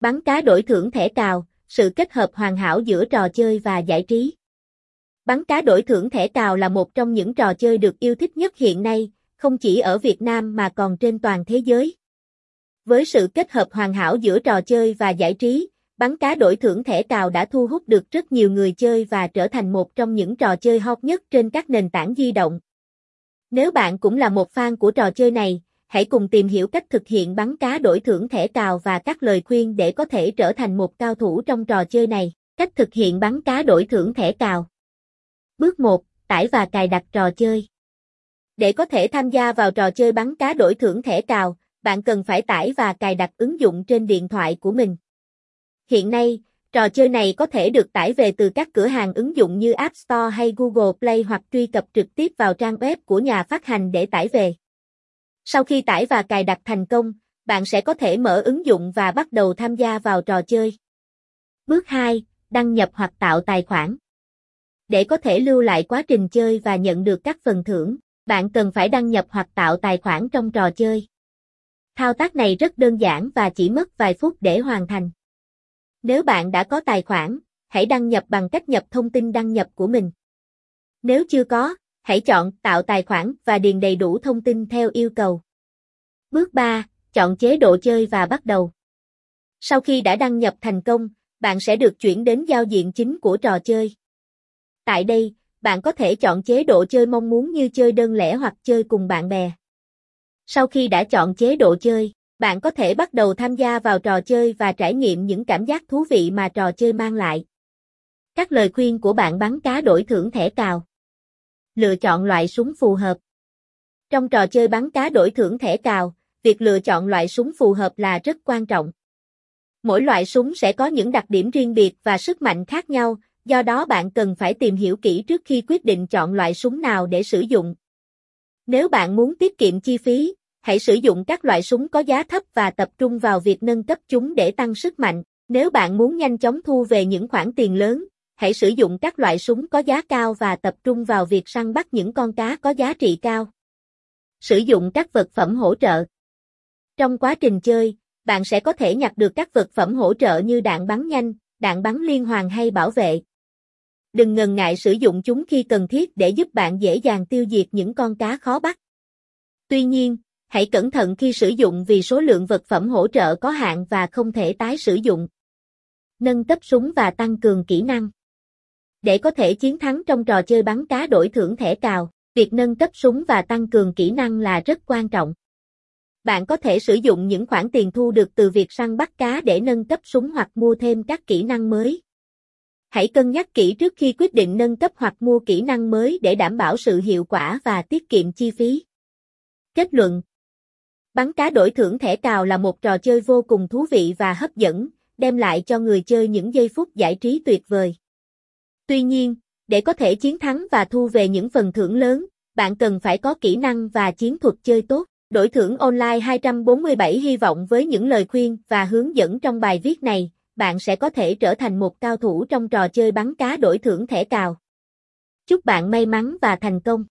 Bắn cá đổi thưởng thẻ cào, sự kết hợp hoàn hảo giữa trò chơi và giải trí. Bắn cá đổi thưởng thẻ cào là một trong những trò chơi được yêu thích nhất hiện nay, không chỉ ở Việt Nam mà còn trên toàn thế giới. Với sự kết hợp hoàn hảo giữa trò chơi và giải trí, bắn cá đổi thưởng thẻ cào đã thu hút được rất nhiều người chơi và trở thành một trong những trò chơi hot nhất trên các nền tảng di động. Nếu bạn cũng là một fan của trò chơi này, hãy cùng tìm hiểu cách thực hiện bắn cá đổi thưởng thẻ cào và các lời khuyên để có thể trở thành một cao thủ trong trò chơi này. Cách thực hiện bắn cá đổi thưởng thẻ cào. Bước 1. Tải và cài đặt trò chơi. Để có thể tham gia vào trò chơi bắn cá đổi thưởng thẻ cào, bạn cần phải tải và cài đặt ứng dụng trên điện thoại của mình. Hiện nay, trò chơi này có thể được tải về từ các cửa hàng ứng dụng như App Store hay Google Play hoặc truy cập trực tiếp vào trang web của nhà phát hành để tải về. Sau khi tải và cài đặt thành công, bạn sẽ có thể mở ứng dụng và bắt đầu tham gia vào trò chơi. Bước 2. Đăng nhập hoặc tạo tài khoản. Để có thể lưu lại quá trình chơi và nhận được các phần thưởng, bạn cần phải đăng nhập hoặc tạo tài khoản trong trò chơi. Thao tác này rất đơn giản và chỉ mất vài phút để hoàn thành. Nếu bạn đã có tài khoản, hãy đăng nhập bằng cách nhập thông tin đăng nhập của mình. Nếu chưa có, hãy chọn tạo tài khoản và điền đầy đủ thông tin theo yêu cầu. Bước 3. Chọn chế độ chơi và bắt đầu. Sau khi đã đăng nhập thành công, bạn sẽ được chuyển đến giao diện chính của trò chơi. Tại đây, bạn có thể chọn chế độ chơi mong muốn như chơi đơn lẻ hoặc chơi cùng bạn bè. Sau khi đã chọn chế độ chơi, bạn có thể bắt đầu tham gia vào trò chơi và trải nghiệm những cảm giác thú vị mà trò chơi mang lại. Các lời khuyên của bạn bắn cá đổi thưởng thẻ cào. Lựa chọn loại súng phù hợp. Trong trò chơi bắn cá đổi thưởng thẻ cào, việc lựa chọn loại súng phù hợp là rất quan trọng. Mỗi loại súng sẽ có những đặc điểm riêng biệt và sức mạnh khác nhau, do đó bạn cần phải tìm hiểu kỹ trước khi quyết định chọn loại súng nào để sử dụng. Nếu bạn muốn tiết kiệm chi phí, hãy sử dụng các loại súng có giá thấp và tập trung vào việc nâng cấp chúng để tăng sức mạnh. Nếu bạn muốn nhanh chóng thu về những khoản tiền lớn, hãy sử dụng các loại súng có giá cao và tập trung vào việc săn bắt những con cá có giá trị cao. Sử dụng các vật phẩm hỗ trợ. Trong quá trình chơi, bạn sẽ có thể nhặt được các vật phẩm hỗ trợ như đạn bắn nhanh, đạn bắn liên hoàn hay bảo vệ. Đừng ngần ngại sử dụng chúng khi cần thiết để giúp bạn dễ dàng tiêu diệt những con cá khó bắt. Tuy nhiên, hãy cẩn thận khi sử dụng vì số lượng vật phẩm hỗ trợ có hạn và không thể tái sử dụng. Nâng cấp súng và tăng cường kỹ năng. Để có thể chiến thắng trong trò chơi bắn cá đổi thưởng thẻ cào, việc nâng cấp súng và tăng cường kỹ năng là rất quan trọng. Bạn có thể sử dụng những khoản tiền thu được từ việc săn bắt cá để nâng cấp súng hoặc mua thêm các kỹ năng mới. Hãy cân nhắc kỹ trước khi quyết định nâng cấp hoặc mua kỹ năng mới để đảm bảo sự hiệu quả và tiết kiệm chi phí. Kết luận Bắn cá đổi thưởng thẻ cào là một trò chơi vô cùng thú vị và hấp dẫn, đem lại cho người chơi những giây phút giải trí tuyệt vời. Tuy nhiên, để có thể chiến thắng và thu về những phần thưởng lớn, bạn cần phải có kỹ năng và chiến thuật chơi tốt. Đổi thưởng online 247 hy vọng với những lời khuyên và hướng dẫn trong bài viết này, bạn sẽ có thể trở thành một cao thủ trong trò chơi bắn cá đổi thưởng thẻ cào. Chúc bạn may mắn và thành công!